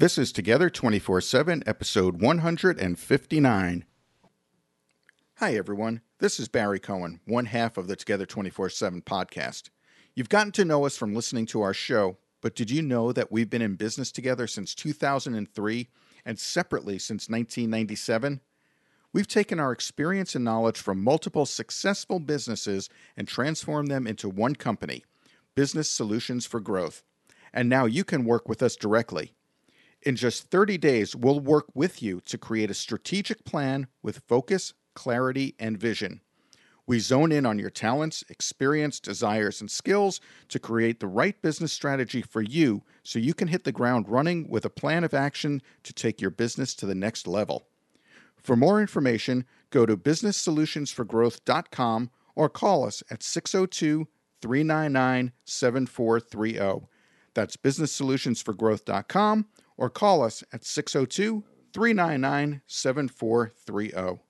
This is Together 24 7, episode 159. Hi, everyone. This is Barry Cohen, one half of the Together 24 7 podcast. You've gotten to know us from listening to our show, but did you know that we've been in business together since 2003 and separately since 1997? We've taken our experience and knowledge from multiple successful businesses and transformed them into one company, Business Solutions for Growth. And now you can work with us directly. In just 30 days, we'll work with you to create a strategic plan with focus, clarity, and vision. We zone in on your talents, experience, desires, and skills to create the right business strategy for you so you can hit the ground running with a plan of action to take your business to the next level. For more information, go to businesssolutionsforgrowth.com or call us at 602 399 7430. That's businesssolutionsforgrowth.com or call us at 602 399 7430.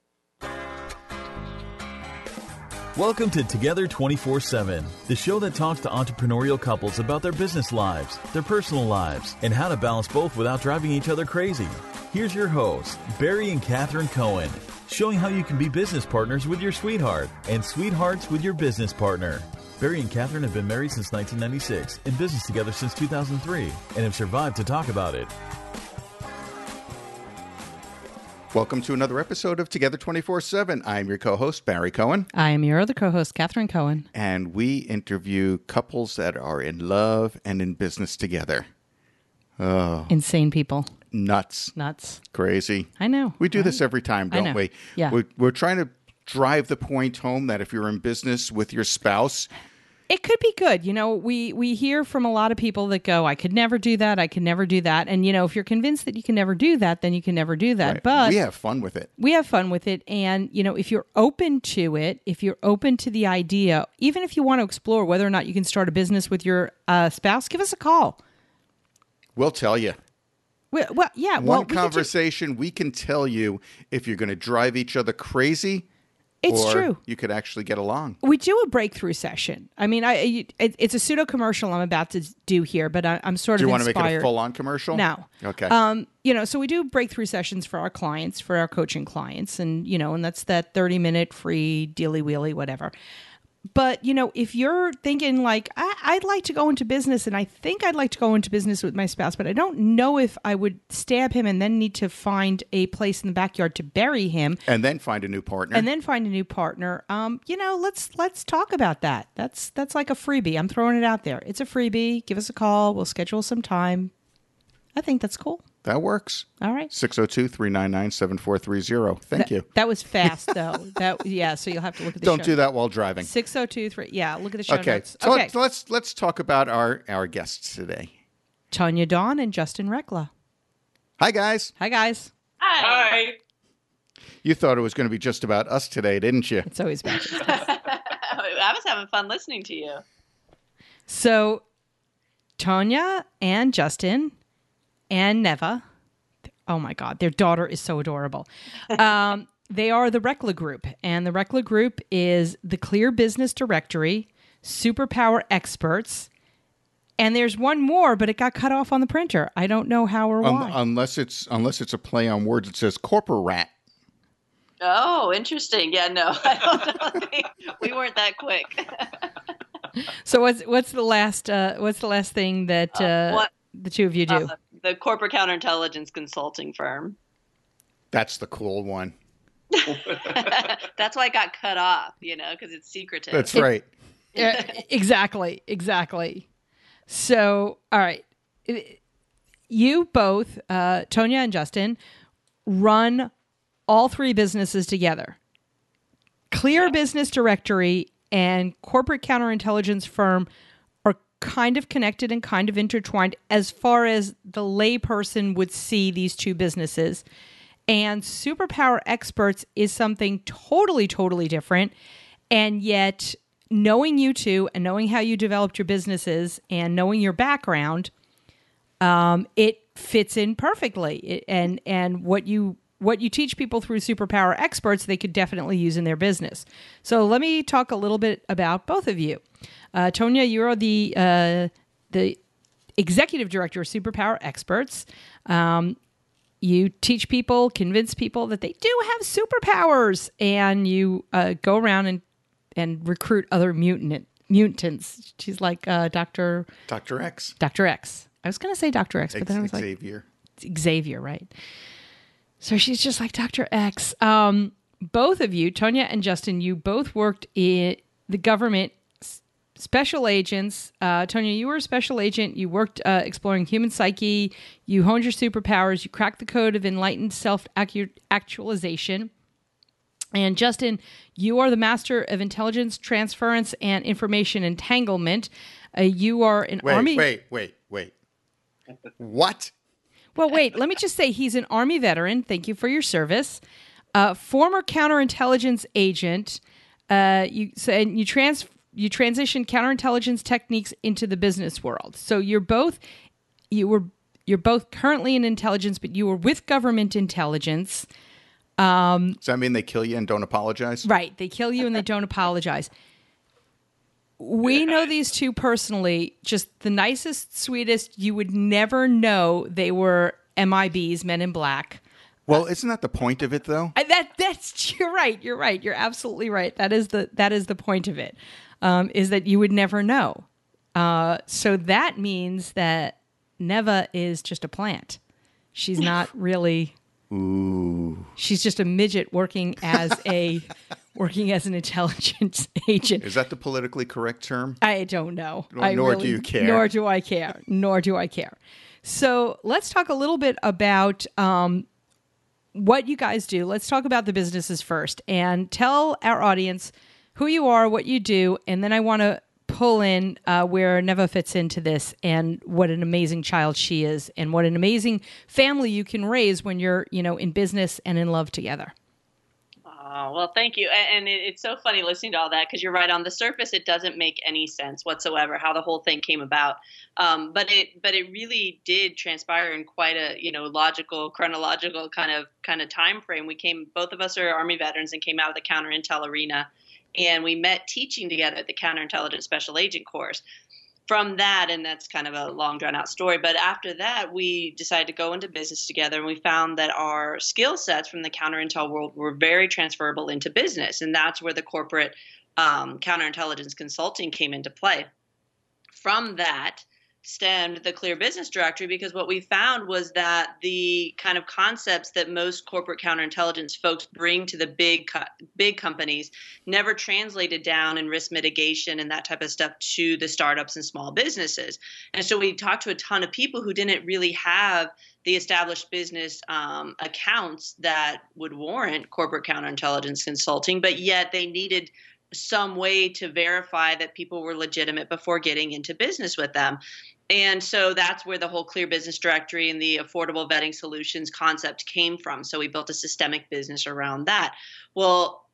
Welcome to Together 24 7, the show that talks to entrepreneurial couples about their business lives, their personal lives, and how to balance both without driving each other crazy. Here's your hosts, Barry and Catherine Cohen, showing how you can be business partners with your sweetheart and sweethearts with your business partner. Barry and Catherine have been married since 1996, in business together since 2003, and have survived to talk about it. Welcome to another episode of Together 24 7. I'm your co host, Barry Cohen, I am your other co host, Catherine Cohen. and we interview couples that are in love and in business together. Oh. Insane people. Nuts. Nuts. Crazy. I know. We do this every time, don't we? Yeah. We're, we're trying to drive the point home that if you're in business with your spouse, It could be good. You know, we we hear from a lot of people that go, I could never do that. I could never do that. And you know, if you're convinced that you can never do that, then you can never do that. right, But we have fun with it. we have fun with it and you know if you're open to it if you're open to the idea even if you want to explore whether or not you can start a business with your uh, spouse give us a call We'll tell you. Well, well yeah One well we could ju- conversation, we can tell you if you're going to drive each other crazy it's or true you could actually get along. we do a breakthrough session i mean i it, it's a pseudo commercial i'm about to do here but I, i'm sort of Do you want to make it a full on commercial? No. Okay. Um, you know, so we do breakthrough sessions for our clients, for our coaching clients, and you know, and that's that thirty minute free dealy wheelie, whatever. But you know, if you're thinking like I, I'd like to go into business, and I think I'd like to go into business with my spouse, but I don't know if I would stab him and then need to find a place in the backyard to bury him, and then find a new partner. and then find a new partner. Um, you know, let's let's talk about that. That's that's like a freebie. I'm throwing it out there. It's a freebie. Give us a call. We'll schedule some time. I think that's cool. That works. All right. 602 399 7430. Thank That- you. That was fast though. that yeah. So you'll have to look at the Don't show. do that while driving. Six oh two three. Yeah, look at the show Okay. notes. So okay. let's, let's let's talk about our our guests today. Tonya Dawn and Justin Recla. Hi guys. Hi guys. Hi. Hi. You thought it was going to be just about us today, didn't you? It's always bad. I was having fun listening to you. so Tonya and Justin and Neva. Oh my God, their daughter is so adorable. Um, they are the Recla Group, and the Recla Group is the Clear Business Directory, Superpower Experts, and there's one more, but it got cut off on the printer. I don't know how or Un- why. unless it's unless it's a play on words. It says corporate rat. Oh, interesting. Yeah, no, I don't think we weren't that quick. So what's what's the last uh, what's the last thing that uh, what- the two of you do? The corporate counterintelligence consulting firm. That's the cool one. That's why I got cut off, you know, because it's secretive. That's right. Yeah, exactly, exactly. So all right, you both, uh, Tonya and Justin, run all three businesses together. Clear Business Directory and corporate counterintelligence firm are kind of connected and kind of intertwined as far as the layperson would see these two businesses. And superpower experts is something totally, totally different. And yet, knowing you two and knowing how you developed your businesses and knowing your background, um, it fits in perfectly. It, and and what you what you teach people through superpower experts, they could definitely use in their business. So let me talk a little bit about both of you. Uh, Tonya, you're the uh, the executive director of Superpower Experts. Um, you teach people, convince people that they do have superpowers, and you uh, go around and and recruit other mutant mutants. She's like uh, Doctor Dr. X. Doctor X. I was going to say Doctor X, but then I was like Xavier. Xavier, right? So she's just like Dr. X. Um, both of you, Tonya and Justin, you both worked in the government special agents. Uh, Tonya, you were a special agent. You worked uh, exploring human psyche. You honed your superpowers. You cracked the code of enlightened self actualization. And Justin, you are the master of intelligence transference and information entanglement. Uh, you are an Wait, army. wait, wait, wait. What? Well, wait, let me just say he's an Army veteran. Thank you for your service. Uh, former counterintelligence agent. Uh, you so, and you trans you transition counterintelligence techniques into the business world. So you're both you were you're both currently in intelligence, but you were with government intelligence. Um, Does that mean they kill you and don't apologize? Right. They kill you and they don't apologize. We know these two personally, just the nicest, sweetest. You would never know they were MIBs, Men in Black. Well, isn't that the point of it, though? I- that that's you're right. You're right. You're absolutely right. That is the that is the point of it. Um, is that you would never know. Uh, so that means that Neva is just a plant. She's not really. Ooh. She's just a midget working as a working as an intelligence agent. Is that the politically correct term? I don't know. Nor- I nor do really- you care. Nor do I care. Nor do I care. So let's talk a little bit about um, what you guys do. Let's talk about the businesses first and tell our audience who you are, what you do, and then I want to pull in uh, where Neva fits into this and what an amazing child she is and what an amazing family you can raise when you're, you know, in business and in love together. Oh, well, thank you. And it's so funny listening to all that because you're right. On the surface, it doesn't make any sense whatsoever how the whole thing came about. Um, but it, but it really did transpire in quite a you know logical, chronological kind of kind of time frame. We came, both of us are Army veterans, and came out of the counter intel arena, and we met teaching together at the counterintelligence special agent course from that, and that's kind of a long drawn out story, but after that, we decided to go into business together and we found that our skill sets from the counter intel world were very transferable into business. And that's where the corporate um, counterintelligence consulting came into play. From that, stemmed the clear business directory because what we found was that the kind of concepts that most corporate counterintelligence folks bring to the big co- big companies never translated down in risk mitigation and that type of stuff to the startups and small businesses. And so we talked to a ton of people who didn't really have the established business um, accounts that would warrant corporate counterintelligence consulting but yet they needed some way to verify that people were legitimate before getting into business with them. And so that's where the whole clear business directory and the affordable vetting solutions concept came from. So we built a systemic business around that. Well,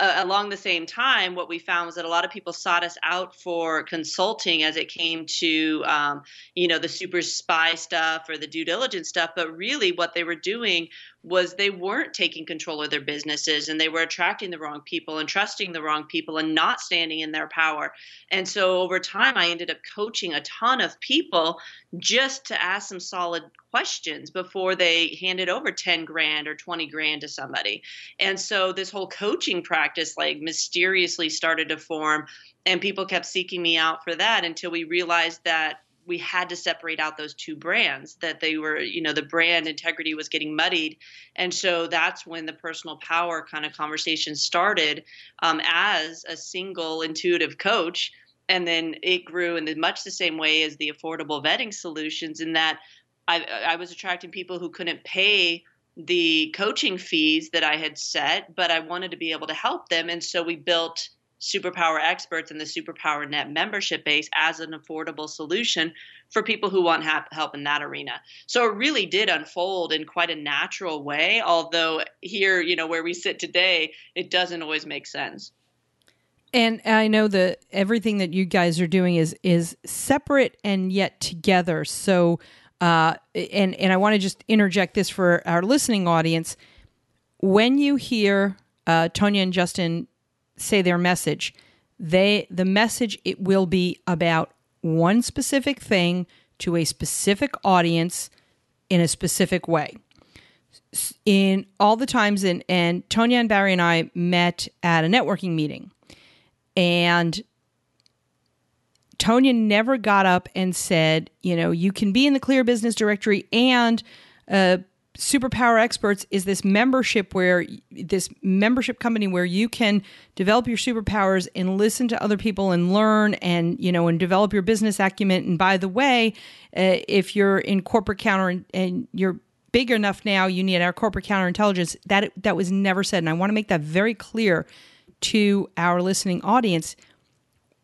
uh, along the same time, what we found was that a lot of people sought us out for consulting as it came to, um, you know, the super spy stuff or the due diligence stuff. But really, what they were doing was they weren't taking control of their businesses and they were attracting the wrong people and trusting the wrong people and not standing in their power. And so over time, I ended up coaching a ton of people just to ask some solid questions before they handed over 10 grand or 20 grand to somebody. And so this whole coaching practice like mysteriously started to form and people kept seeking me out for that until we realized that we had to separate out those two brands that they were you know the brand integrity was getting muddied and so that's when the personal power kind of conversation started um, as a single intuitive coach and then it grew in the, much the same way as the affordable vetting solutions in that I, I was attracting people who couldn't pay the coaching fees that I had set, but I wanted to be able to help them. And so we built Superpower Experts and the Superpower Net membership base as an affordable solution for people who want ha- help in that arena. So it really did unfold in quite a natural way, although here, you know, where we sit today, it doesn't always make sense. And I know that everything that you guys are doing is is separate and yet together. So, uh, and and I want to just interject this for our listening audience. When you hear uh, Tonya and Justin say their message, they the message it will be about one specific thing to a specific audience in a specific way. In all the times, and, and Tonya and Barry and I met at a networking meeting, and Tonya never got up and said, you know, you can be in the Clear Business Directory and uh, Superpower Experts is this membership where this membership company where you can develop your superpowers and listen to other people and learn and you know and develop your business acumen. And by the way, uh, if you're in corporate counter and, and you're big enough now, you need our corporate counterintelligence. That that was never said, and I want to make that very clear to our listening audience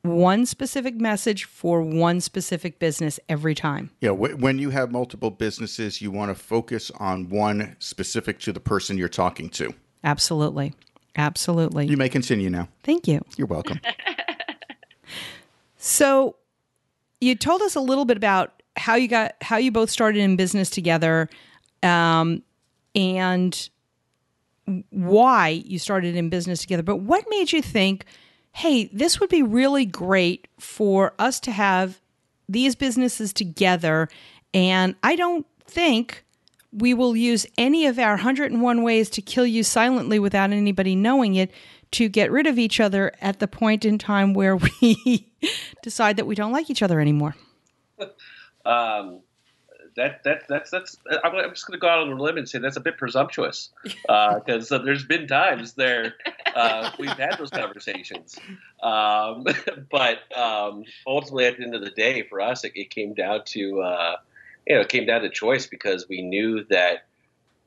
one specific message for one specific business every time. Yeah, w- when you have multiple businesses, you want to focus on one specific to the person you're talking to. Absolutely. Absolutely. You may continue now. Thank you. You're welcome. so, you told us a little bit about how you got how you both started in business together um, and why you started in business together. But what made you think hey, this would be really great for us to have these businesses together. And I don't think we will use any of our 101 ways to kill you silently without anybody knowing it to get rid of each other at the point in time where we decide that we don't like each other anymore. Um, that that that's that's I'm, just going to go out on a limb and say that's a bit presumptuous because uh, uh, there's been times there uh, we've had those conversations, um, but um, ultimately at the end of the day, for us, it, it came down to uh, you know it came down to choice because we knew that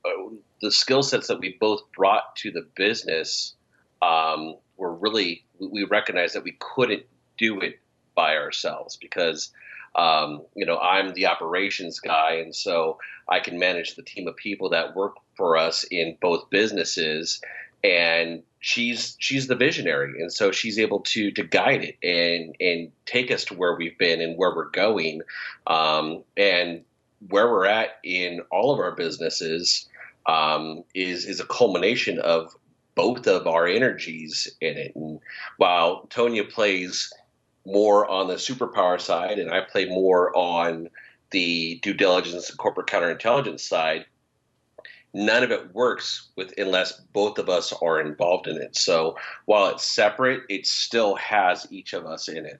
uh, the skill sets that we both brought to the business um, were really we recognized that we couldn't do it by ourselves because um, you know, I'm the operations guy, and so I can manage the team of people that work for us in both businesses. And she's she's the visionary, and so she's able to to guide it and and take us to where we've been and where we're going, um, and where we're at in all of our businesses um, is is a culmination of both of our energies in it. And while Tonya plays more on the superpower side, and I play more on the due diligence and corporate counterintelligence side. None of it works with unless both of us are involved in it. So while it's separate, it still has each of us in it.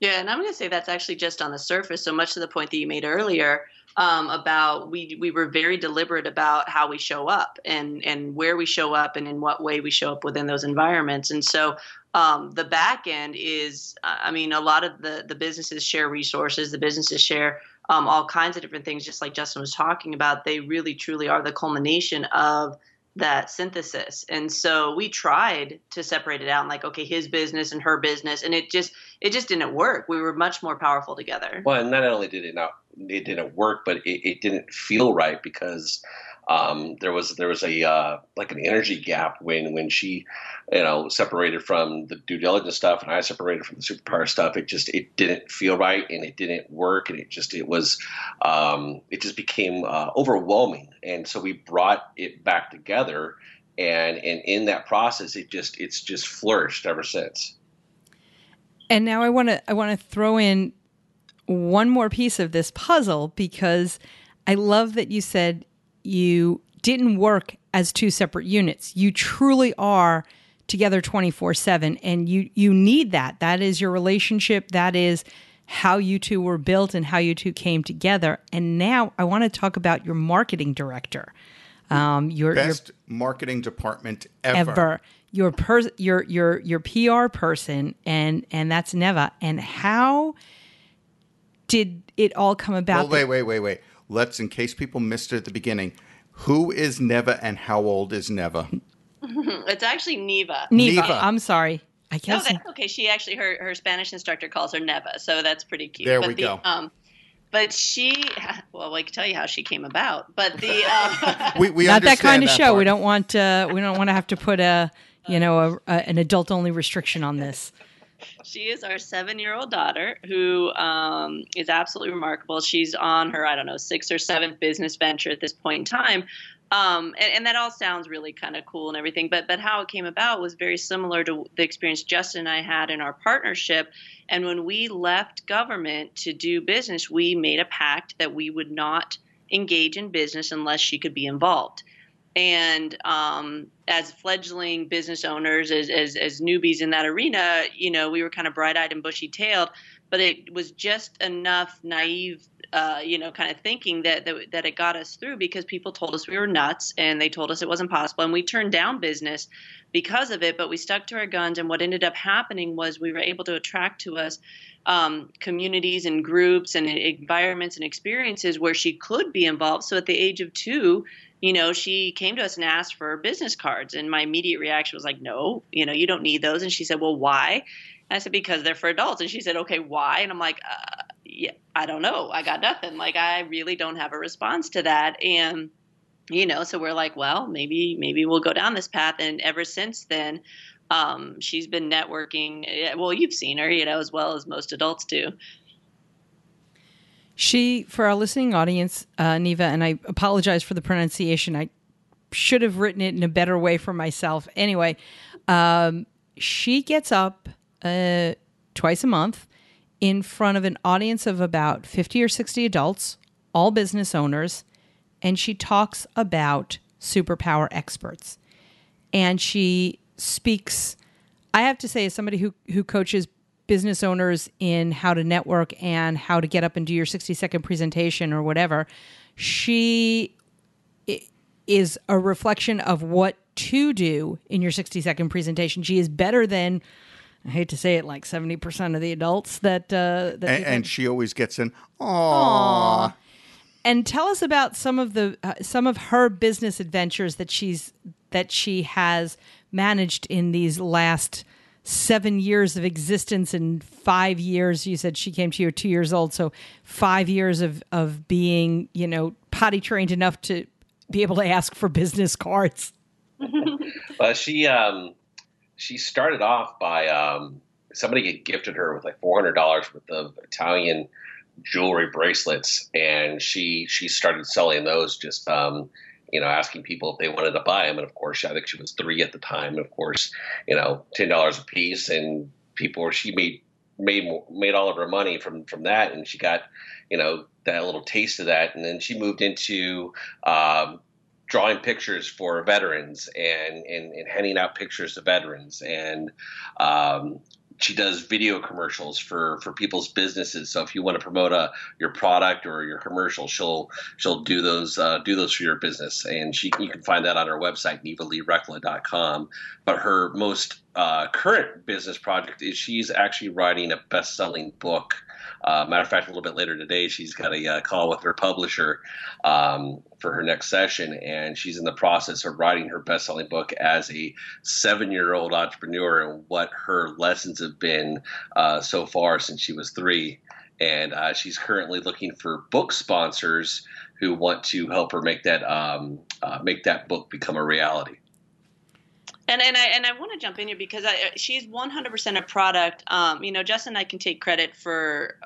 Yeah, and I'm going to say that's actually just on the surface. So much to the point that you made earlier um, about we we were very deliberate about how we show up and and where we show up and in what way we show up within those environments. And so um, the back end is, I mean, a lot of the the businesses share resources. The businesses share um, all kinds of different things, just like Justin was talking about. They really, truly are the culmination of that synthesis. And so we tried to separate it out and like, okay, his business and her business, and it just it just didn't work. We were much more powerful together. Well, and not only did it not it didn't work, but it, it didn't feel right because um, there was there was a uh, like an energy gap when when she you know separated from the due diligence stuff and I separated from the superpower stuff. It just it didn't feel right and it didn't work and it just it was um, it just became uh, overwhelming. And so we brought it back together and and in that process it just it's just flourished ever since. And now I want to I want to throw in one more piece of this puzzle because I love that you said you didn't work as two separate units. You truly are together 24/7 and you you need that. That is your relationship. That is how you two were built and how you two came together. And now I want to talk about your marketing director. Um, your best your, marketing department ever. ever. Your per, your your your PR person and and that's Neva. And how did it all come about? Well, wait, wait, wait, wait. Let's, in case people missed it at the beginning, who is Neva and how old is Neva? it's actually Neva. Neva. Neva. I'm sorry. I guess. No, that's okay. She actually, her, her Spanish instructor calls her Neva, so that's pretty cute. There but we the, go. Um, but she, well, I can tell you how she came about. But the uh, we, we not that kind of that show. Part. We don't want uh, we don't want to have to put a you know a, a, an adult only restriction on this. She is our seven-year-old daughter who um, is absolutely remarkable. She's on her, I don't know, sixth or seventh business venture at this point in time. Um, and, and, that all sounds really kind of cool and everything, but but how it came about was very similar to the experience Justin and I had in our partnership. And when we left government to do business, we made a pact that we would not engage in business unless she could be involved. And um, as fledgling business owners, as, as, as newbies in that arena, you know, we were kind of bright eyed and bushy tailed, but it was just enough naive, uh, you know, kind of thinking that, that that it got us through because people told us we were nuts and they told us it wasn't possible, and we turned down business because of it. But we stuck to our guns, and what ended up happening was we were able to attract to us um, communities and groups and environments and experiences where she could be involved. So at the age of two, you know, she came to us and asked for business cards. And my immediate reaction was like, no, you know, you don't need those. And she said, well, why? And I said, because they're for adults. And she said, okay, why? And I'm like, uh, yeah, I don't know. I got nothing. Like, I really don't have a response to that. And, you know, so we're like, well, maybe, maybe we'll go down this path. And ever since then, um, she's been networking. Well, you've seen her, you know, as well as most adults do. She, for our listening audience, uh, Neva, and I apologize for the pronunciation. I should have written it in a better way for myself. Anyway, um, she gets up uh, twice a month in front of an audience of about 50 or 60 adults, all business owners, and she talks about superpower experts. And she speaks, I have to say, as somebody who, who coaches business owners in how to network and how to get up and do your 60 second presentation or whatever, she is a reflection of what to do in your 60 second presentation. She is better than I hate to say it, like seventy percent of the adults that uh, that and, and, she always gets in. Aww. And tell us about some of the uh, some of her business adventures that she's that she has managed in these last seven years of existence and five years you said she came to you two years old so five years of of being you know potty trained enough to be able to ask for business cards. Well she um she started off by um somebody had gifted her with like $400 worth of italian jewelry bracelets and she she started selling those just um you know, asking people if they wanted to buy them. And of course, I think she was three at the time. And of course, you know, ten dollars a piece, and people she made made made all of her money from from that, and she got you know that little taste of that, and then she moved into um, drawing pictures for veterans and, and, and handing out pictures to veterans and um, she does video commercials for for people's businesses. So if you want to promote a your product or your commercial, she'll she'll do those uh, do those for your business, and she you can find that on her website nevaleerecla.com. But her most uh, current business project is she's actually writing a best selling book uh, matter of fact, a little bit later today, she's got a uh, call with her publisher um, for her next session, and she's in the process of writing her best-selling book as a seven-year-old entrepreneur and what her lessons have been uh, so far since she was three. And uh, she's currently looking for book sponsors who want to help her make that um, uh, make that book become a reality. And and I and I want to jump in here because I, she's 100% a product. Um, you know, Justin and I can take credit for,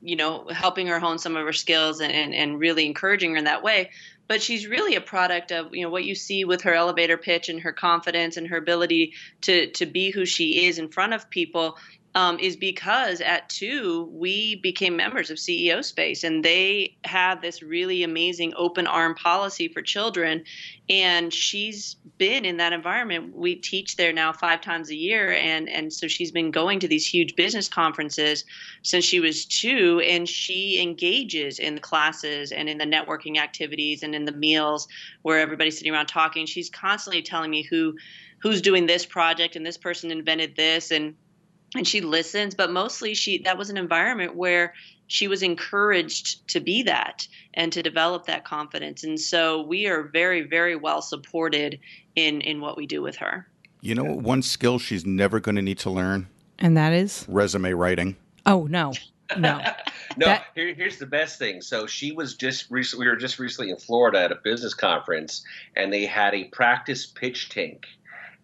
you know, helping her hone some of her skills and, and, and really encouraging her in that way. But she's really a product of you know what you see with her elevator pitch and her confidence and her ability to to be who she is in front of people um, is because at two we became members of CEO Space, and they have this really amazing open arm policy for children. And she's been in that environment. We teach there now five times a year, and and so she's been going to these huge business conferences since she was two, and she engages in the classes and in the networking activities and in the meals where everybody's sitting around talking. She's constantly telling me who who's doing this project and this person invented this and and she listens but mostly she that was an environment where she was encouraged to be that and to develop that confidence. And so we are very very well supported in in what we do with her. You know one skill she's never going to need to learn? And that is? Resume writing. Oh no. No. No that- here, here's the best thing. So she was just recently we were just recently in florida at a business conference and they had a practice pitch tank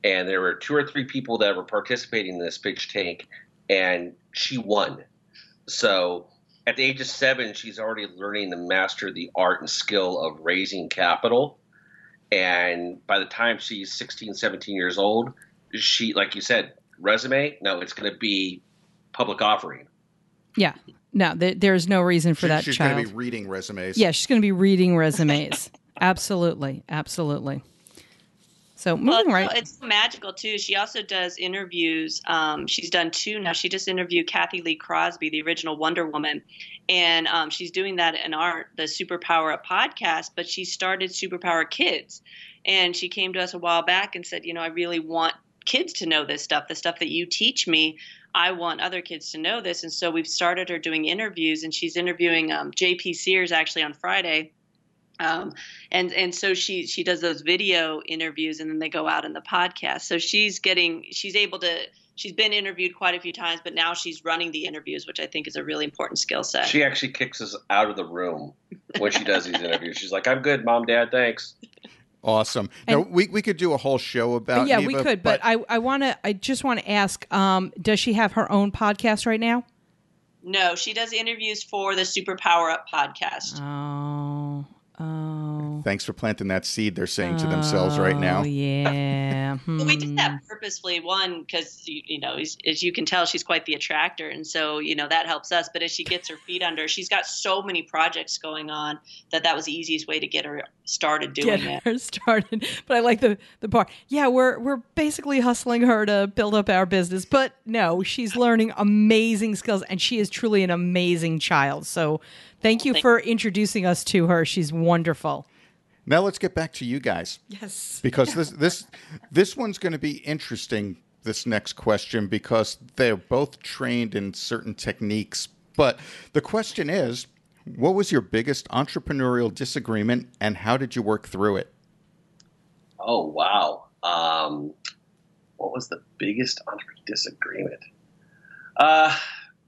and there were two or three people that were participating in this pitch tank and she won. So at the age of seven, she's already learning to master the art and skill of raising capital. And by the time she's 16, 17 years old, she, like you said, resume, no, it's going to be public offering. Yeah. No, there, there's no reason for She- that she's going to be reading resumes. yeah, she's going to be reading resumes. absolutely. Absolutely. So moving it's, right. it's so magical too. She also does interviews. Um, she's done two now. She just interviewed Cathy Lee Crosby, the original Wonder Woman, and um, she's doing that in our the Superpower Up podcast. But she started Superpower Kids, and she came to us a while back and said, you know, I really want kids to know this stuff, the stuff that you teach me. I want other kids to know this, and so we've started her doing interviews, and she's interviewing um, J.P. Sears actually on Friday. Um, and and so she she does those video interviews and then they go out in the podcast so she's getting she's able to she's been interviewed quite a few times but now she's running the interviews which i think is a really important skill set She actually kicks us out of the room when she does these interviews. She's like, I'm good, mom, dad, thanks. Awesome. now, we, we could do a whole show about yeah, we Neva, could, but, I, I want to. I just want to ask. Um, does she have her own podcast right now? no she does interviews for the super power up podcast Oh, oh. Thanks for planting that seed they're saying to themselves right now. Oh, yeah. Well, we Hmm. did that purposefully. One, because you, you know, as, as you can tell, she's quite the attractor, and so you know that helps us. But as she gets her feet under, she's got so many projects going on that that was the easiest way to get her started doing get it. her started. But I like the the part. Yeah, we're we're basically hustling her to build up our business. But no, she's learning amazing skills, and she is truly an amazing child. So thank you Thank- for introducing us to her. She's wonderful. Now let's get back to you guys. Yes. because this this this one's going to be interesting this next question because they're both trained in certain techniques but the question is what was your biggest entrepreneurial disagreement and how did you work through it Oh wow. Um, what was the biggest entre- disagreement? Uh,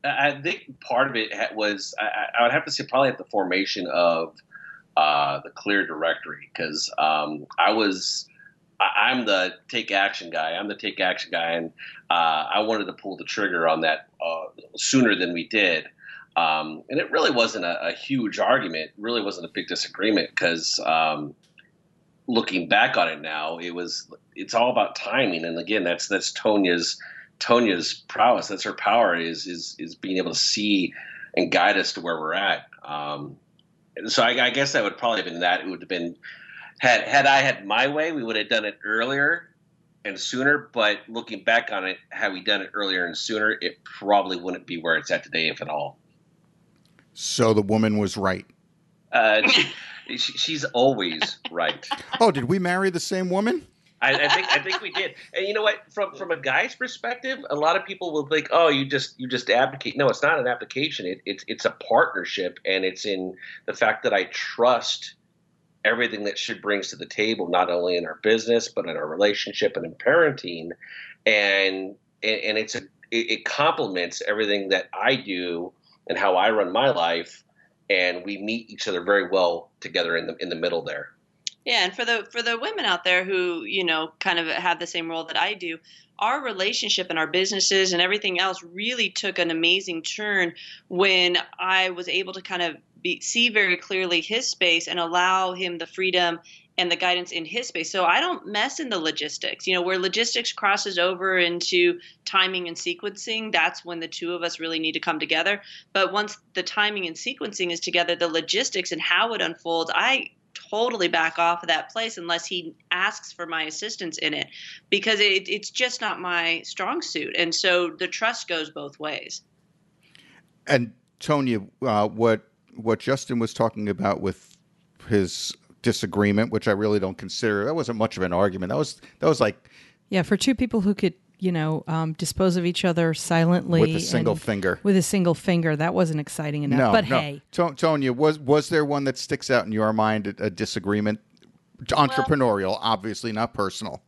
I think part of it was I, I- would have to say probably at the formation of uh, the Clear Directory because um, I was I, I'm the take action guy. I'm the take action guy, and uh, I wanted to pull the trigger on that uh, sooner than we did. Um, and it really wasn't a, a huge argument. Really wasn't a big disagreement because um, looking back on it now, it was it's all about timing. And again, that's that's Tonya's Tonya's prowess. That's her power is is is being able to see and guide us to where we're at. Um, so I, I guess that would probably have been that. It would have been had had I had my way, we would have done it earlier and sooner. But looking back on it, had we done it earlier and sooner, it probably wouldn't be where it's at today, if at all. so the woman was right Uh, she, she's always right. oh did we marry the same woman I, I think I think we did. And you know what? From from a guy's perspective, a lot of people will think, "Oh, you just you just abdicate." No, it's not an application. It, it's it's a partnership, and it's in the fact that I trust everything that she brings to the table, not only in our business but in our relationship and in parenting, and and, and it's a it, it complements everything that I do and how I run my life, and we meet each other very well together in the in the middle there. Yeah, and for the for the women out there who you know kind of have the same role that I do, our relationship and our businesses and everything else really took an amazing turn when I was able to kind of be, see very clearly his space and allow him the freedom and the guidance in his space. So I don't mess in the logistics. You know, where logistics crosses over into timing and sequencing, that's when the two of us really need to come together. But once the timing and sequencing is together, the logistics and how it unfolds, I totally back off of that place unless he asks for my assistance in it because it, it's just not my strong suit. And so the trust goes both ways. and tonya uh, what what justin was talking about with his disagreement which i really don't consider that wasn't much of an argument that was that was like Yeah, for two people who could, you know, um, dispose of each other silently with a single finger with a single finger, that wasn't exciting enough. No, but no. hey, To- Tonya, was was there one that sticks out in your mind? A, a disagreement, entrepreneurial, obviously not personal.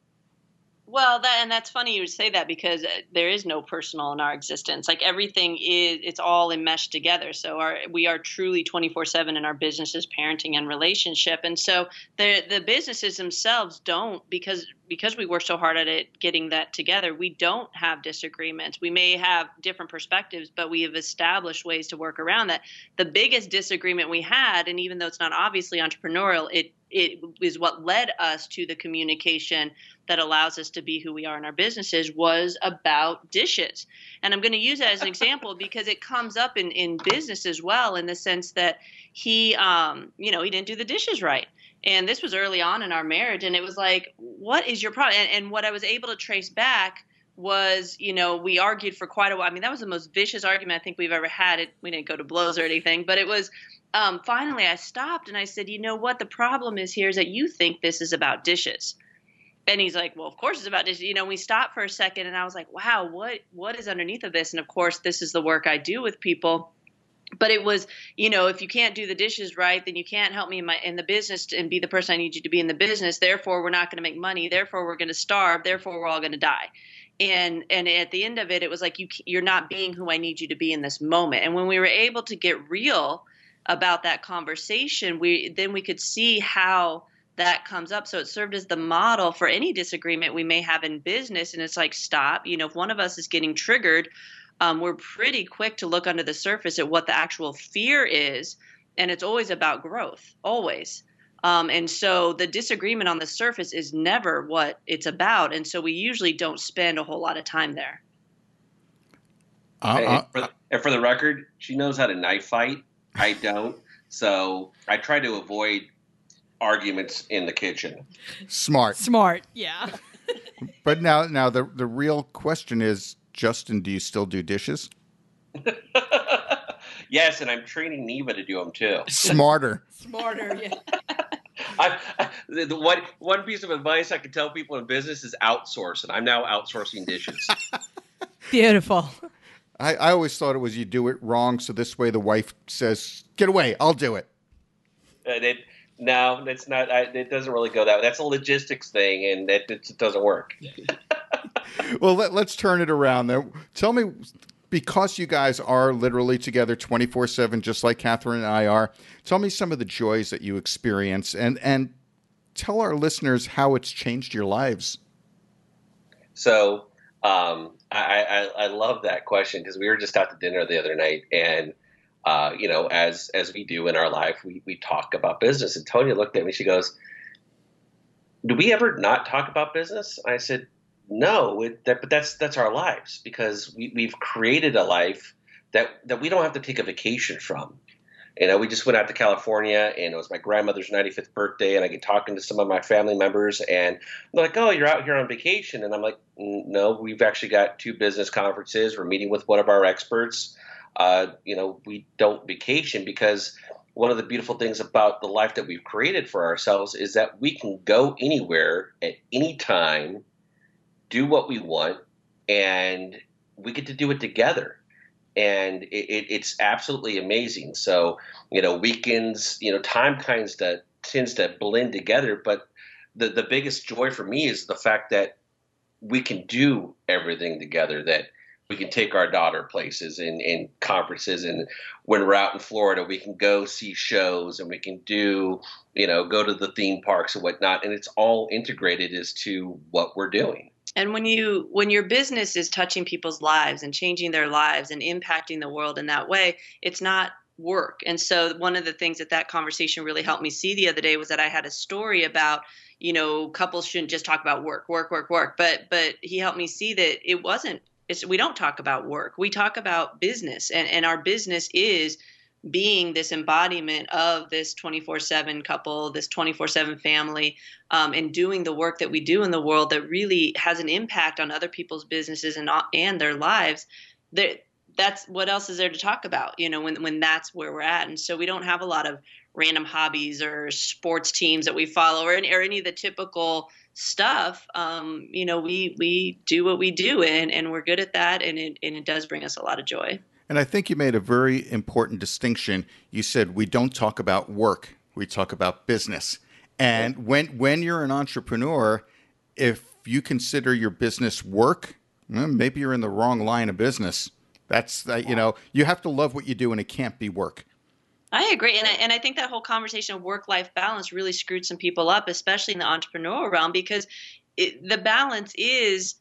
Well, that and that's funny you would say that because uh, there is no personal in our existence. Like everything is, it's all enmeshed together. So our we are truly twenty four seven in our businesses, parenting, and relationship. And so the the businesses themselves don't because because we work so hard at it getting that together we don't have disagreements we may have different perspectives but we have established ways to work around that the biggest disagreement we had and even though it's not obviously entrepreneurial it it is what led us to the communication that allows us to be who we are in our businesses was about dishes. And i'm going to use that as an example because it comes up in in business as well in the sense that he um you know he didn't do the dishes right. And this was early on in our marriage and it was like what is your problem? And, and what i was able to trace back was you know we argued for quite a while i mean that was the most vicious argument i think we've ever had. It we didn't go to blows or anything but it was um, finally i stopped and i said you know what? The problem is here is that you think this is about dishes and he's like well of course it's about dishes you know we stopped for a second and i was like wow what what is underneath of this? And of course this is the work i do with people. But it was you know if you can't do the dishes right then you can't help me in my in the business and be the person i need you to be in the business. Therefore we're not going to make money. Therefore we're going to starve. Therefore we're all going to die. And and at the end of it it was like you you're not being who i need you to be in this moment. And when we were able to get real about that conversation we then we could see how that comes up so it served as the model for any disagreement we may have in business and it's like stop you know if one of us is getting triggered um, we're pretty quick to look under the surface at what the actual fear is, and it's always about growth, always. Um, and so the disagreement on the surface is never what it's about, and so we usually don't spend a whole lot of time there. Uh, and, for the, and for the record, she knows how to knife fight. I don't, so I try to avoid arguments in the kitchen. Smart, smart, yeah. but now, now the the real question is Justin, do you still do dishes? yes, and I'm training Neva to do them too. Smarter. Smarter, yeah. I, I, the one one piece of advice I can tell people in business is outsource, and I'm now outsourcing dishes. Beautiful. I, I always thought it was you do it wrong, so this way the wife says, "Get away, I'll do it." And it no, it's not. I, it doesn't really go that. way. That's a logistics thing, and it, it doesn't work. well, let, us turn it around. There, tell me, because you guys are literally together twenty four seven, just like Catherine and I are. Tell me some of the joys that you experience, and and tell our listeners how it's changed your lives. So, um, I, I I love that question because we were just out to dinner the other night, and uh, you know, as as we do in our life, we we talk about business. And Tonya looked at me, she goes, "Do we ever not talk about business?" I said, no, it, that, but that's that's our lives because we, we've created a life that that we don't have to take a vacation from. You know, we just went out to California, and it was my grandmother's 95th birthday, and I get talking to some of my family members, and they're like, "Oh, you're out here on vacation," and I'm like, "No, we've actually got two business conferences. We're meeting with one of our experts. Uh, you know, we don't vacation because." One of the beautiful things about the life that we've created for ourselves is that we can go anywhere at any time do what we want, and we get to do it together. And it, it, it's absolutely amazing. So, you know, weekends, you know, time kinds that tends to blend together. But the, the biggest joy for me is the fact that we can do everything together, that we can take our daughter places and, and conferences. And when we're out in Florida we can go see shows and we can do you know go to the theme parks and whatnot. And it's all integrated as to what we're doing. And when you when your business is touching people's lives and changing their lives and impacting the world in that way it's not work. And so one of the things that that conversation really helped me see the other day was that i had a story about you know couples shouldn't just talk about work work work work. But but he helped me see that it wasn't it's, we don't talk about work we talk about business and and our business is being this embodiment of this 24 7 couple, this 24 7 family, um, and doing the work that we do in the world that really has an impact on other people's businesses and, and their lives, that, that's what else is there to talk about, you know, when, when that's where we're at. And so we don't have a lot of random hobbies or sports teams that we follow or or any of the typical stuff. Um, you know, we, we do what we do and, and we're good at that. And it, and it does bring us a lot of joy. And I think you made a very important distinction. You said we don't talk about work, we talk about business. And when when you're an entrepreneur, if you consider your business work, maybe you're in the wrong line of business. That's you know, you have to love what you do and it can't be work. I agree, and I, and I think that whole conversation of work life balance really screwed some people up, especially in the entrepreneurial realm, because it, the balance is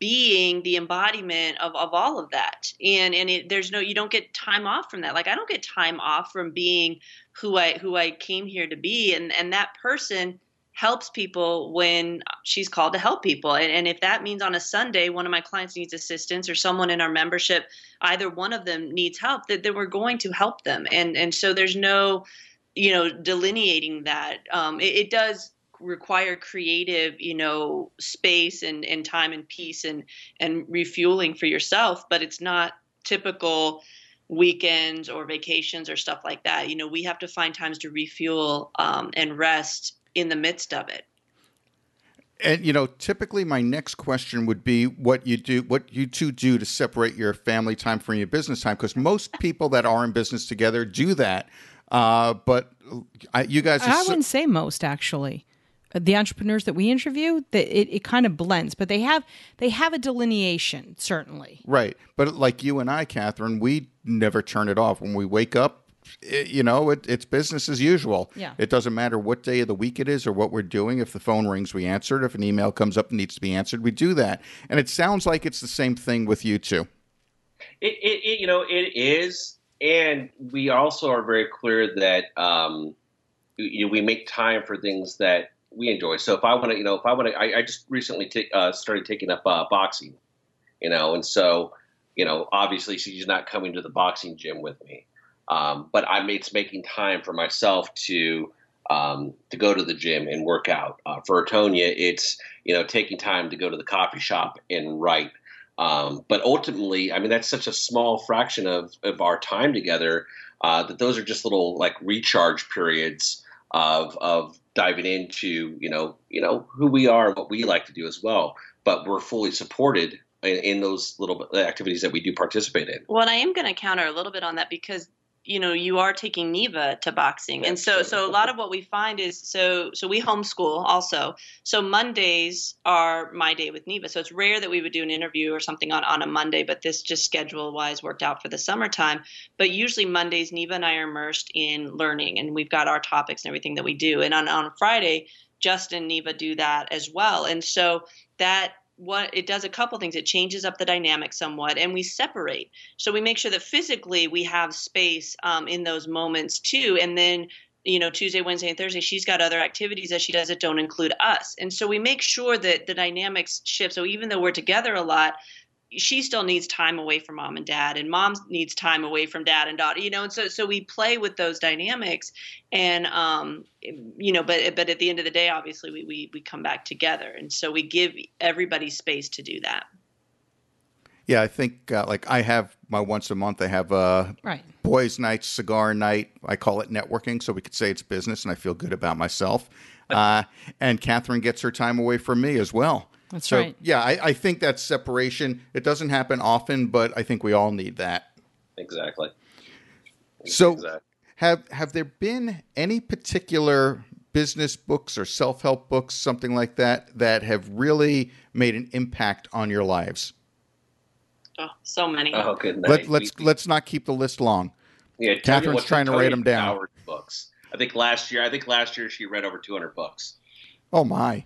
being the embodiment of, of all of that and and it, there's no you don't get time off from that. Like i don't get time off from being who i who i came here to be and and that person helps people when she's called to help people. And, and if that means on a sunday one of my clients needs assistance or someone in our membership either one of them needs help that, that we're going to help them. And and so there's no you know delineating that. Um, it, it does require creative you know space and, and time and peace and and refueling for yourself but it's not typical weekends or vacations or stuff like that. You know we have to find times to refuel um, and rest in the midst of it. And you know typically my next question would be what you do what you two do to separate your family time from your business time because most people that are in business together do that uh, but I, you guys I wouldn't say most actually. The entrepreneurs that we interview that it, it kind of blends but they have they have a delineation certainly. Right but like you and i catherine we never turn it off. When we wake up it, you know it, it's business as usual. Yeah. it doesn't matter what day of the week it is or what we're doing. If the phone rings we answer it. If an email comes up and needs to be answered we do that. And it sounds like it's the same thing with you two. It, it, it you know it is, and we also are very clear that um, you know, we make time for things that we enjoy. So if I want to, you know, if I want to, I, I just recently ta- uh, started taking up uh, boxing, you know, and so you know, obviously she's not coming to the boxing gym with me, um, but I'm it's making time for myself to um, to go to the gym and work out. Uh, for Tonya, it's you know taking time to go to the coffee shop and write. Um, but ultimately, I mean, that's such a small fraction of, of our time together uh, that those are just little like recharge periods of of diving into you know you know who we are and what we like to do as well. But we're fully supported in, in those little activities that we do participate in. Well, I am going to counter a little bit on that because you know you are taking Neva to boxing, and so so a lot of what we find is so so we homeschool also. So Mondays are my day with Neva. So it's rare that we would do an interview or something on on a Monday, but this just schedule wise worked out for the summertime. But usually Mondays, Neva and I are immersed in learning, and we've got our topics and everything that we do. And on on Friday, Justin and Neva do that as well, and so that what it does a couple things. It changes up the dynamic somewhat and we separate. So we make sure that physically we have space um, in those moments too. And then you know tuesday wednesday and thursday she's got other activities that she does that don't include us. And so we make sure that the dynamics shift. So even though we're together a lot she still needs time away from mom and dad and mom needs time away from dad and daughter you know and so so we play with those dynamics and um you know but but at the end of the day obviously we we, we come back together and so we give everybody space to do that. Yeah i think uh, like i have my once a month i have a right. boys night cigar night i call it networking so we could say it's business and i feel good about myself. Uh, and catherine gets her time away from me as well That's so, right. yeah I, I think that separation it doesn't happen often but i think we all need that Exactly. So- Exactly. have have there been any particular business books or self-help books something like that that have really made an impact on your lives oh so many Oh, good night. Let, let's We- let's not keep the list long Yeah, Catherine's trying to write them down. Books. I think last year. I think last year she read over 200 books. oh my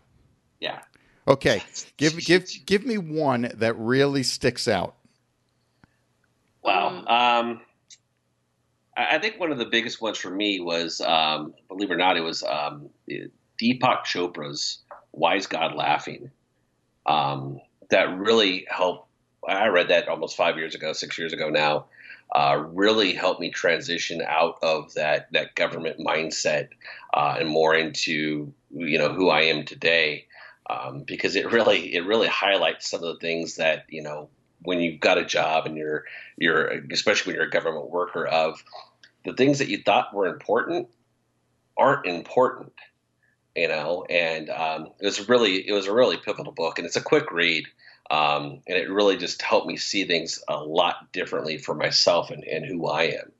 Yeah. Okay give give give me one that really sticks out Wow. Um, I I think one of the biggest ones for me was, um, believe it or not, it was um, Deepak Chopra's "Why Is God Laughing?" Um, that really helped. I read that almost five years ago, six years ago now. Uh, really helped me transition out of that that government mindset uh, and more into you know who I am today. Um, because it really it really highlights some of the things that you know when you've got a job and you're you're especially when you're a government worker of the things that you thought were important aren't important you know? And um, it was really it was a really pivotal book and it's a quick read um, and it really just helped me see things a lot differently for myself and, and who i am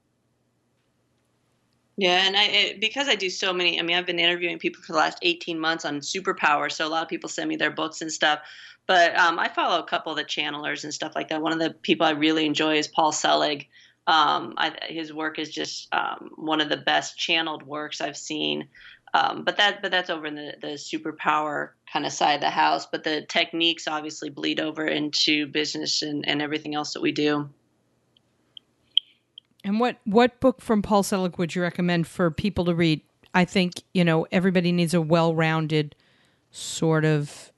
Yeah, and I it, because I do so many. I mean, I've been interviewing people for the last eighteen months on superpower, so a lot of people send me their books and stuff. But um, I follow a couple of the channelers and stuff like that. One of the people I really enjoy is Paul Selig. Um, I, his work is just um, one of the best channeled works I've seen. Um, but that but that's over in the, the superpower kind of side of the house. But the techniques obviously bleed over into business and, and everything else that we do. And what what book from Paul Selig would you recommend for people to read? I think you know everybody needs a well-rounded sort of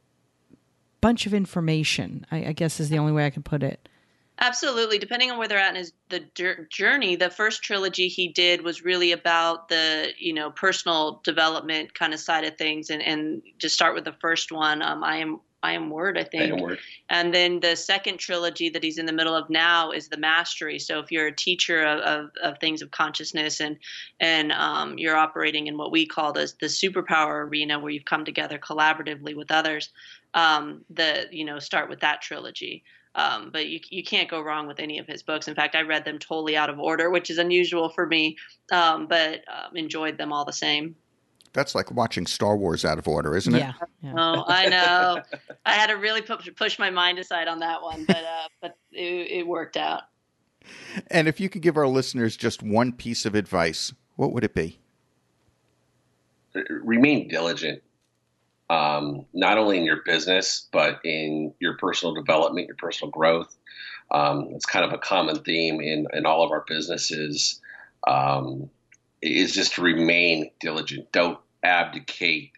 bunch of information. I, I guess is the only way I can put it. Absolutely. Depending on where they're at in his the journey, the first trilogy he did was really about the you know personal development kind of side of things, and and just start with the first one. Um, I am I am Word, I think. I am Word. And then the second trilogy that he's in the middle of now is the Mastery. So if you're a teacher of, of, of things of consciousness and and um, you're operating in what we call the the superpower arena, where you've come together collaboratively with others, um, the you know start with that trilogy. Um, but you you can't go wrong with any of his books. In fact, I read them totally out of order, which is unusual for me, um, but um, enjoyed them all the same. That's like watching Star Wars out of order, isn't it? Yeah. yeah. Oh, I know. I had to really push my mind aside on that one, but uh, but it, it worked out. And if you could give our listeners just one piece of advice, what would it be? Remain diligent um, not only in your business but in your personal development, your personal growth. Um, it's kind of a common theme in in all of our businesses. Um, is just to remain diligent. Don't abdicate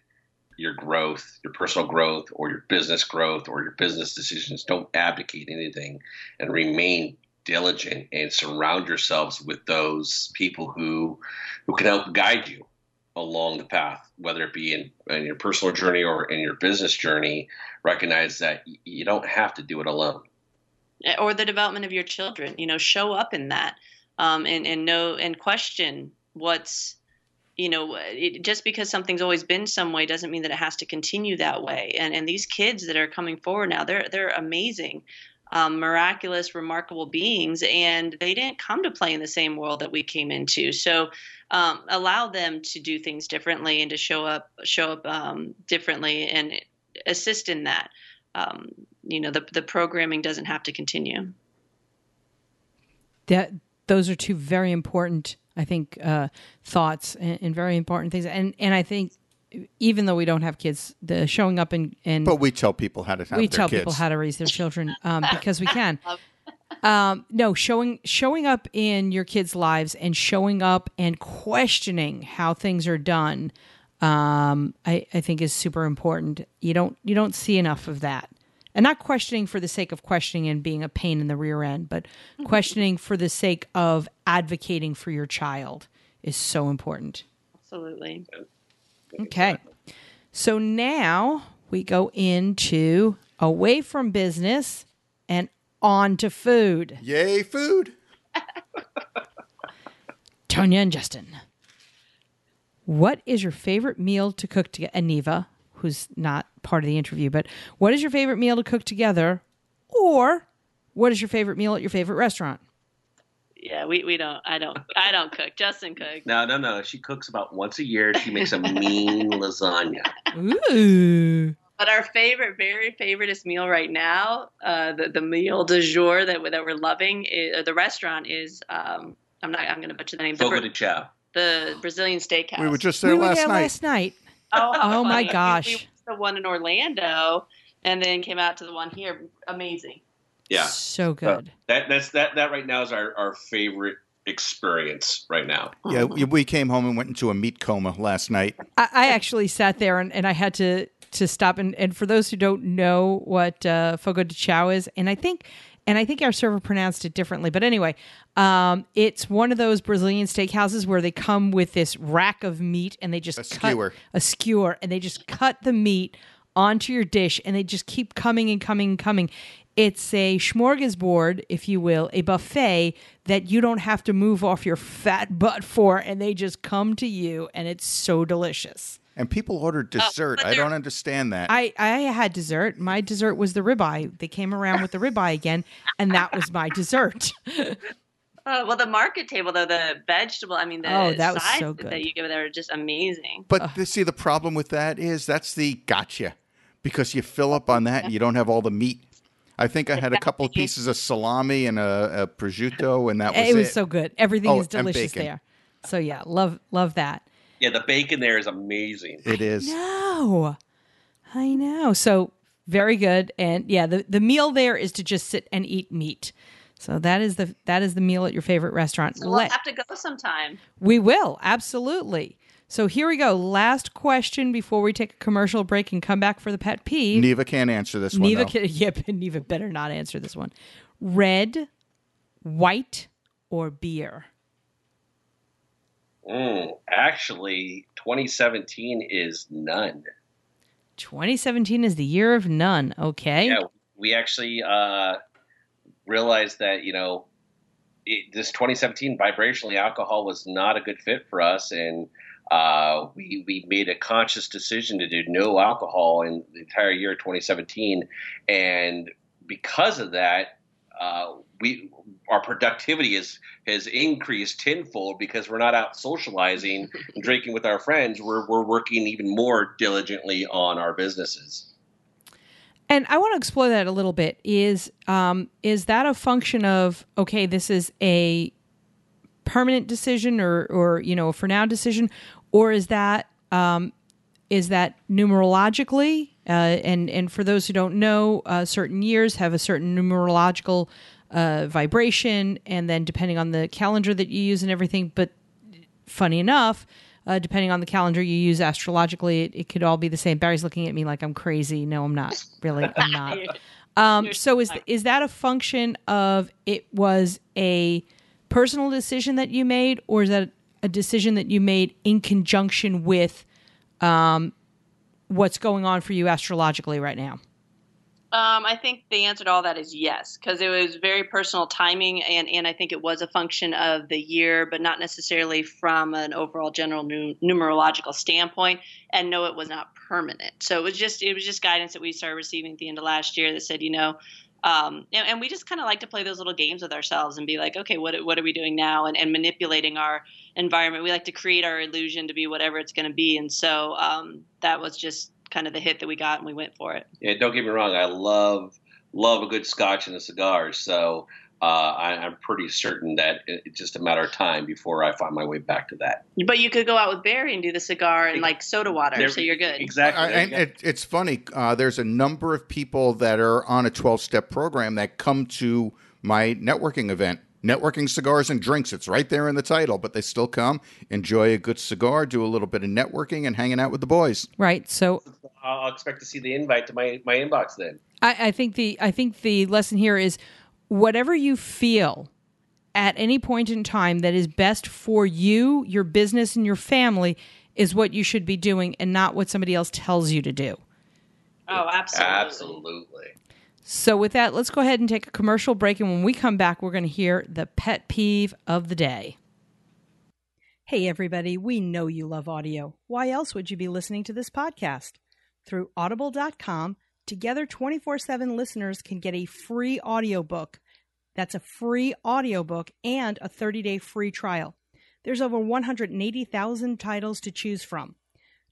your growth, your personal growth, or your business growth, or your business decisions. Don't abdicate anything, and remain diligent and surround yourselves with those people who who can help guide you along the path, whether it be in, in your personal journey or in your business journey, recognize that you don't have to do it alone. Or the development of your children, you know, show up in that um, and, and know and question what's, you know, it, just because something's always been some way doesn't mean that it has to continue that way. And and these kids that are coming forward now, they're they're amazing um, miraculous, remarkable beings, and they didn't come to play in the same world that we came into. So um, allow them to do things differently and to show up, show up um, differently, and assist in that. Um, you know, the the programming doesn't have to continue. That those are two very important, I think, uh, thoughts and, and very important things, and and I think even though we don't have kids, the showing up and and but we tell people how to we tell kids. people how to raise their children um, because we can. Um, no, showing showing up in your kids' lives and showing up and questioning how things are done, um, I, I think is super important. You don't you don't see enough of that, and not questioning for the sake of questioning and being a pain in the rear end, but mm-hmm. questioning for the sake of advocating for your child is so important. Absolutely. Okay. So now we go into away from business and on to food. Yay, food. Tonya and Justin. What is your favorite meal to cook together? Aniva, who's not part of the interview, but what is your favorite meal to cook together? Or what is your favorite meal at your favorite restaurant? yeah, we, we don't. I don't. I don't cook. Justin cooks. No, no, no. She cooks about once a year. She makes a mean lasagna. Ooh. But our favorite, very favoriteest meal right now, uh, the the meal du jour that that we're loving, is, the restaurant is. Um, I'm not. I'm going to butcher the name. Fogo de Chao. The Brazilian Steakhouse. We were just there we last there night. Last night. Oh, oh my gosh! We, we the one in Orlando, and then came out to the one here. Amazing. Yeah, so good. Uh, that that's that that right now is our our favorite experience right now. Yeah, we came home and went into a meat coma last night. I, I actually sat there and, and I had to to stop and, and for those who don't know what uh, fogo de chao is, and I think and I think our server pronounced it differently, but anyway, um, it's one of those Brazilian steakhouses where they come with this rack of meat and they just a cut skewer. a skewer and they just cut the meat onto your dish and they just keep coming and coming and coming. It's a smorgasbord, if you will, a buffet that you don't have to move off your fat butt for, and they just come to you, and it's so delicious. And people ordered oh, dessert. Oh, I don't understand that. I, I had dessert. My dessert was the ribeye. They came around with the ribeye again, and that was my dessert. Uh, well, the market table, though, the vegetable, I mean, the oh, that was so good. that you give there are just amazing. But the, see, the problem with that is that's the gotcha because you fill up on that and you don't have all the meat. I think I had a couple of pieces of salami and a, a prosciutto, and that was it. It was so good. Everything oh, is delicious there. So yeah, love love that. Yeah, the bacon there is amazing. It is. No, I know. So very good, and yeah, the the meal there is to just sit and eat meat. So that is the that is the meal at your favorite restaurant. So we'll Let- have to go sometime. we will absolutely. So here we go. Last question before we take a commercial break and come back for the pet peeve. Neva can't answer this one. Neva, though. can, yeah, but Neva better not answer this one. Red, white, or beer? Mm, actually, 2017 is none. 2017 is the year of none. Okay. Yeah, we actually uh, realized that you know it, this 2017 vibrationally alcohol was not a good fit for us, and uh, we we made a conscious decision to do no alcohol in the entire year of 2017, and because of that, uh, we our productivity is has increased tenfold because we're not out socializing and drinking with our friends. We're we're working even more diligently on our businesses. And I want to explore that a little bit. Is um, is that a function of okay, this is a permanent decision or or you know a for now decision, or is that um, is that numerologically? Uh, and and for those who don't know, uh, certain years have a certain numerological uh, vibration, and then depending on the calendar that you use and everything. But funny enough, uh, depending on the calendar you use astrologically, it, it could all be the same. Barry's looking at me like I'm crazy. No, I'm not. Really, I'm not. Um, so is is that a function of it was a personal decision that you made, or is that a decision that you made in conjunction with um, what's going on for you astrologically right now? Um, I think the answer to all that is yes, because it was very personal timing, and, and I think it was a function of the year, but not necessarily from an overall general nu- numerological standpoint. And no, it was not permanent. So it was just it was just guidance that we started receiving at the end of last year that said, you know, um, and, and we just kind of like to play those little games with ourselves and be like, okay, what what are we doing now? And, and manipulating our environment. We like to create our illusion to be whatever it's going to be, and so um, that was just kind of the hit that we got, and we went for it. Yeah, don't get me wrong. I love love a good scotch and a cigar. So uh, I, I'm pretty certain that it's just a matter of time before I find my way back to that. But you could go out with Barry and do the cigar and like soda water, There- so you're good. Exactly. I- and it, it's funny. Uh, there's a number of people that are on a 12 step program that come to my networking event. Networking cigars and drinks. It's right there in the title, but they still come, enjoy a good cigar, do a little bit of networking, and hanging out with the boys. Right. So I'll I'll expect to see the invite to my, my inbox then. I, I think the I think the lesson here is whatever you feel at any point in time that is best for you, your business, and your family is what you should be doing, and not what somebody else tells you to do. oh, absolutely. Absolutely. So with that, let's go ahead and take a commercial break, and when we come back, we're going to hear the pet peeve of the day. Hey everybody, we know you love audio. Why else would you be listening to this podcast? Through audible.com, Together 24/7 listeners can get a free audiobook. That's a free audiobook and a 30-day free trial. There's over 180,000 titles to choose from.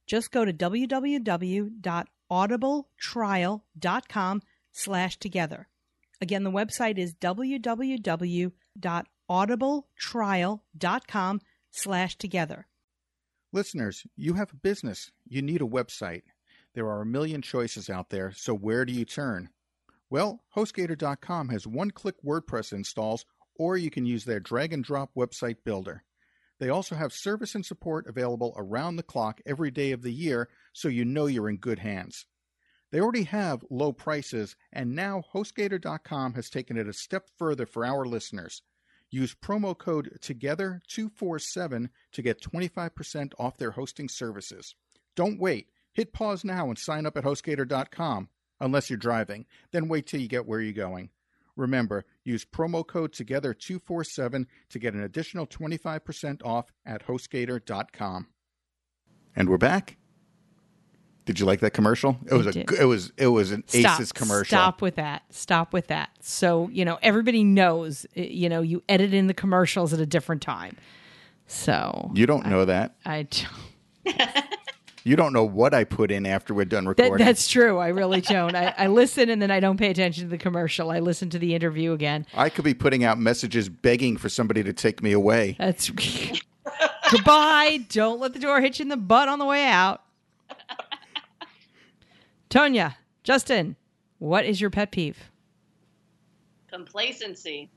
Just go to www.audibletrial.com slash together. Again, the website is www.audibletrial.com slash together. Listeners, you have a business. You need a website. There are a million choices out there, so where do you turn? Well, HostGator.com has one click WordPress installs, or you can use their drag and drop website builder. They also have service and support available around the clock every day of the year, so you know you're in good hands. They already have low prices, and now HostGator.com has taken it a step further for our listeners. Use promo code TOGETHER247 to get 25% off their hosting services. Don't wait. Hit pause now and sign up at HostGator.com. Unless you're driving, then wait till you get where you're going. Remember, use promo code TOGETHER247 to get an additional 25% off at HostGator.com. And we're back. Did you like that commercial? It was a did. it was it was an Stop. Aces commercial. Stop with that. Stop with that. So, you know, everybody knows, eh, you know, you edit in the commercials at a different time. So, You don't know that. I don't. You don't know what I put in after we're done That, recording. that's true. I really don't. I, I listen and then I don't pay attention to the commercial. I listen to the interview again. I could be putting out messages begging for somebody to take me away. That's Goodbye. Don't let the door hit you in the butt on the way out. Tonya, Justin, what is your pet peeve? Complacency.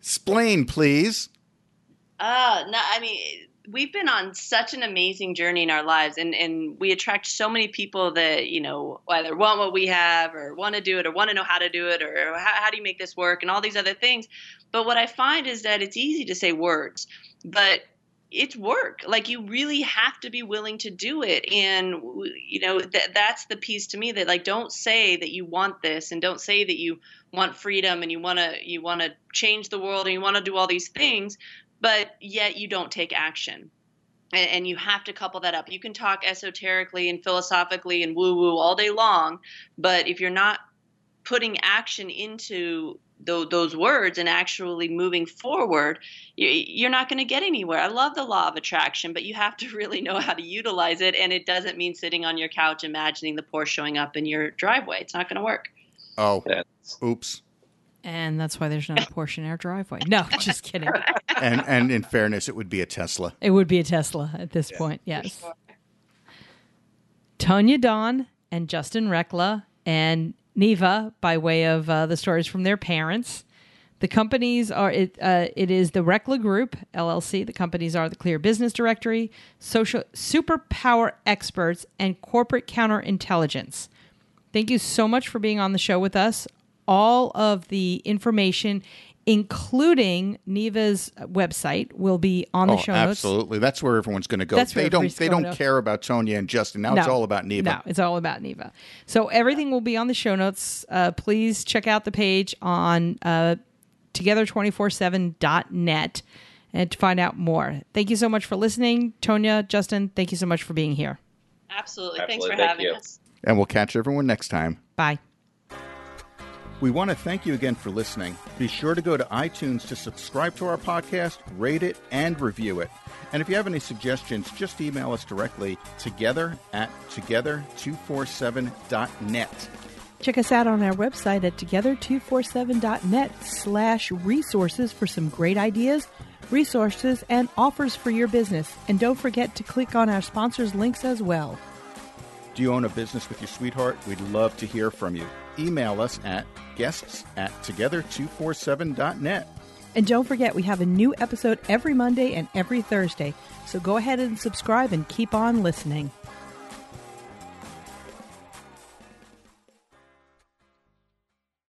Splain, please. Uh, no, I mean, we've been on such an amazing journey in our lives, and, and we attract so many people that, you know, either want what we have or want to do it or want to know how to do it or how, how do you make this work and all these other things. But what I find is that it's easy to say words, but it's work. Like you really have to be willing to do it. And you know th- that's the piece to me that like don't say that you want this and don't say that you want freedom and you want to you want to change the world and you want to do all these things but yet you don't take action. And, and you have to couple that up. You can talk esoterically and philosophically and woo woo all day long but if you're not putting action into those, those words and actually moving forward, you're not going to get anywhere. I love the law of attraction, but you have to really know how to utilize it. And it doesn't mean sitting on your couch imagining the Porsche showing up in your driveway. It's not going to work. Oh, oops. And that's why there's not a Porsche in our driveway. No, just kidding. And and in fairness, it would be a Tesla. It would be a Tesla at this point. Yes. Tonya Dawn and Justin Recla and Neva by way of uh, the stories from their parents. The companies are it. Uh, it is the Recla Group LLC. The companies are the Clear Business Directory, Social Superpower Experts, and Corporate Counterintelligence. Thank you so much for being on the show with us. All of the information including Neva's website, will be on the oh, show notes. Absolutely, that's where everyone's going to go. That's they where don't. They don't to. care about Tonya and Justin. Now no, it's all about Neva. No, it's all about Neva. So everything will be on the show notes. Uh, please check out the page on uh, together247.net and to find out more. Thank you so much for listening, Tonya, Justin. Thank you so much for being here. Absolutely. Absolutely. Thanks for Thank having you. us. And we'll catch everyone next time. Bye. We want to thank you again for listening. Be sure to go to iTunes to subscribe to our podcast, rate it, and review it. And if you have any suggestions, just email us directly together at together247.net. Check us out on our website at together247.net slash resources for some great ideas, resources, and offers for your business. And don't forget to click on our sponsors' links as well. Do you own a business with your sweetheart? We'd love to hear from you email us at guests at together247.net. And don't forget, we have a new episode every Monday and every Thursday. So go ahead and subscribe and keep on listening.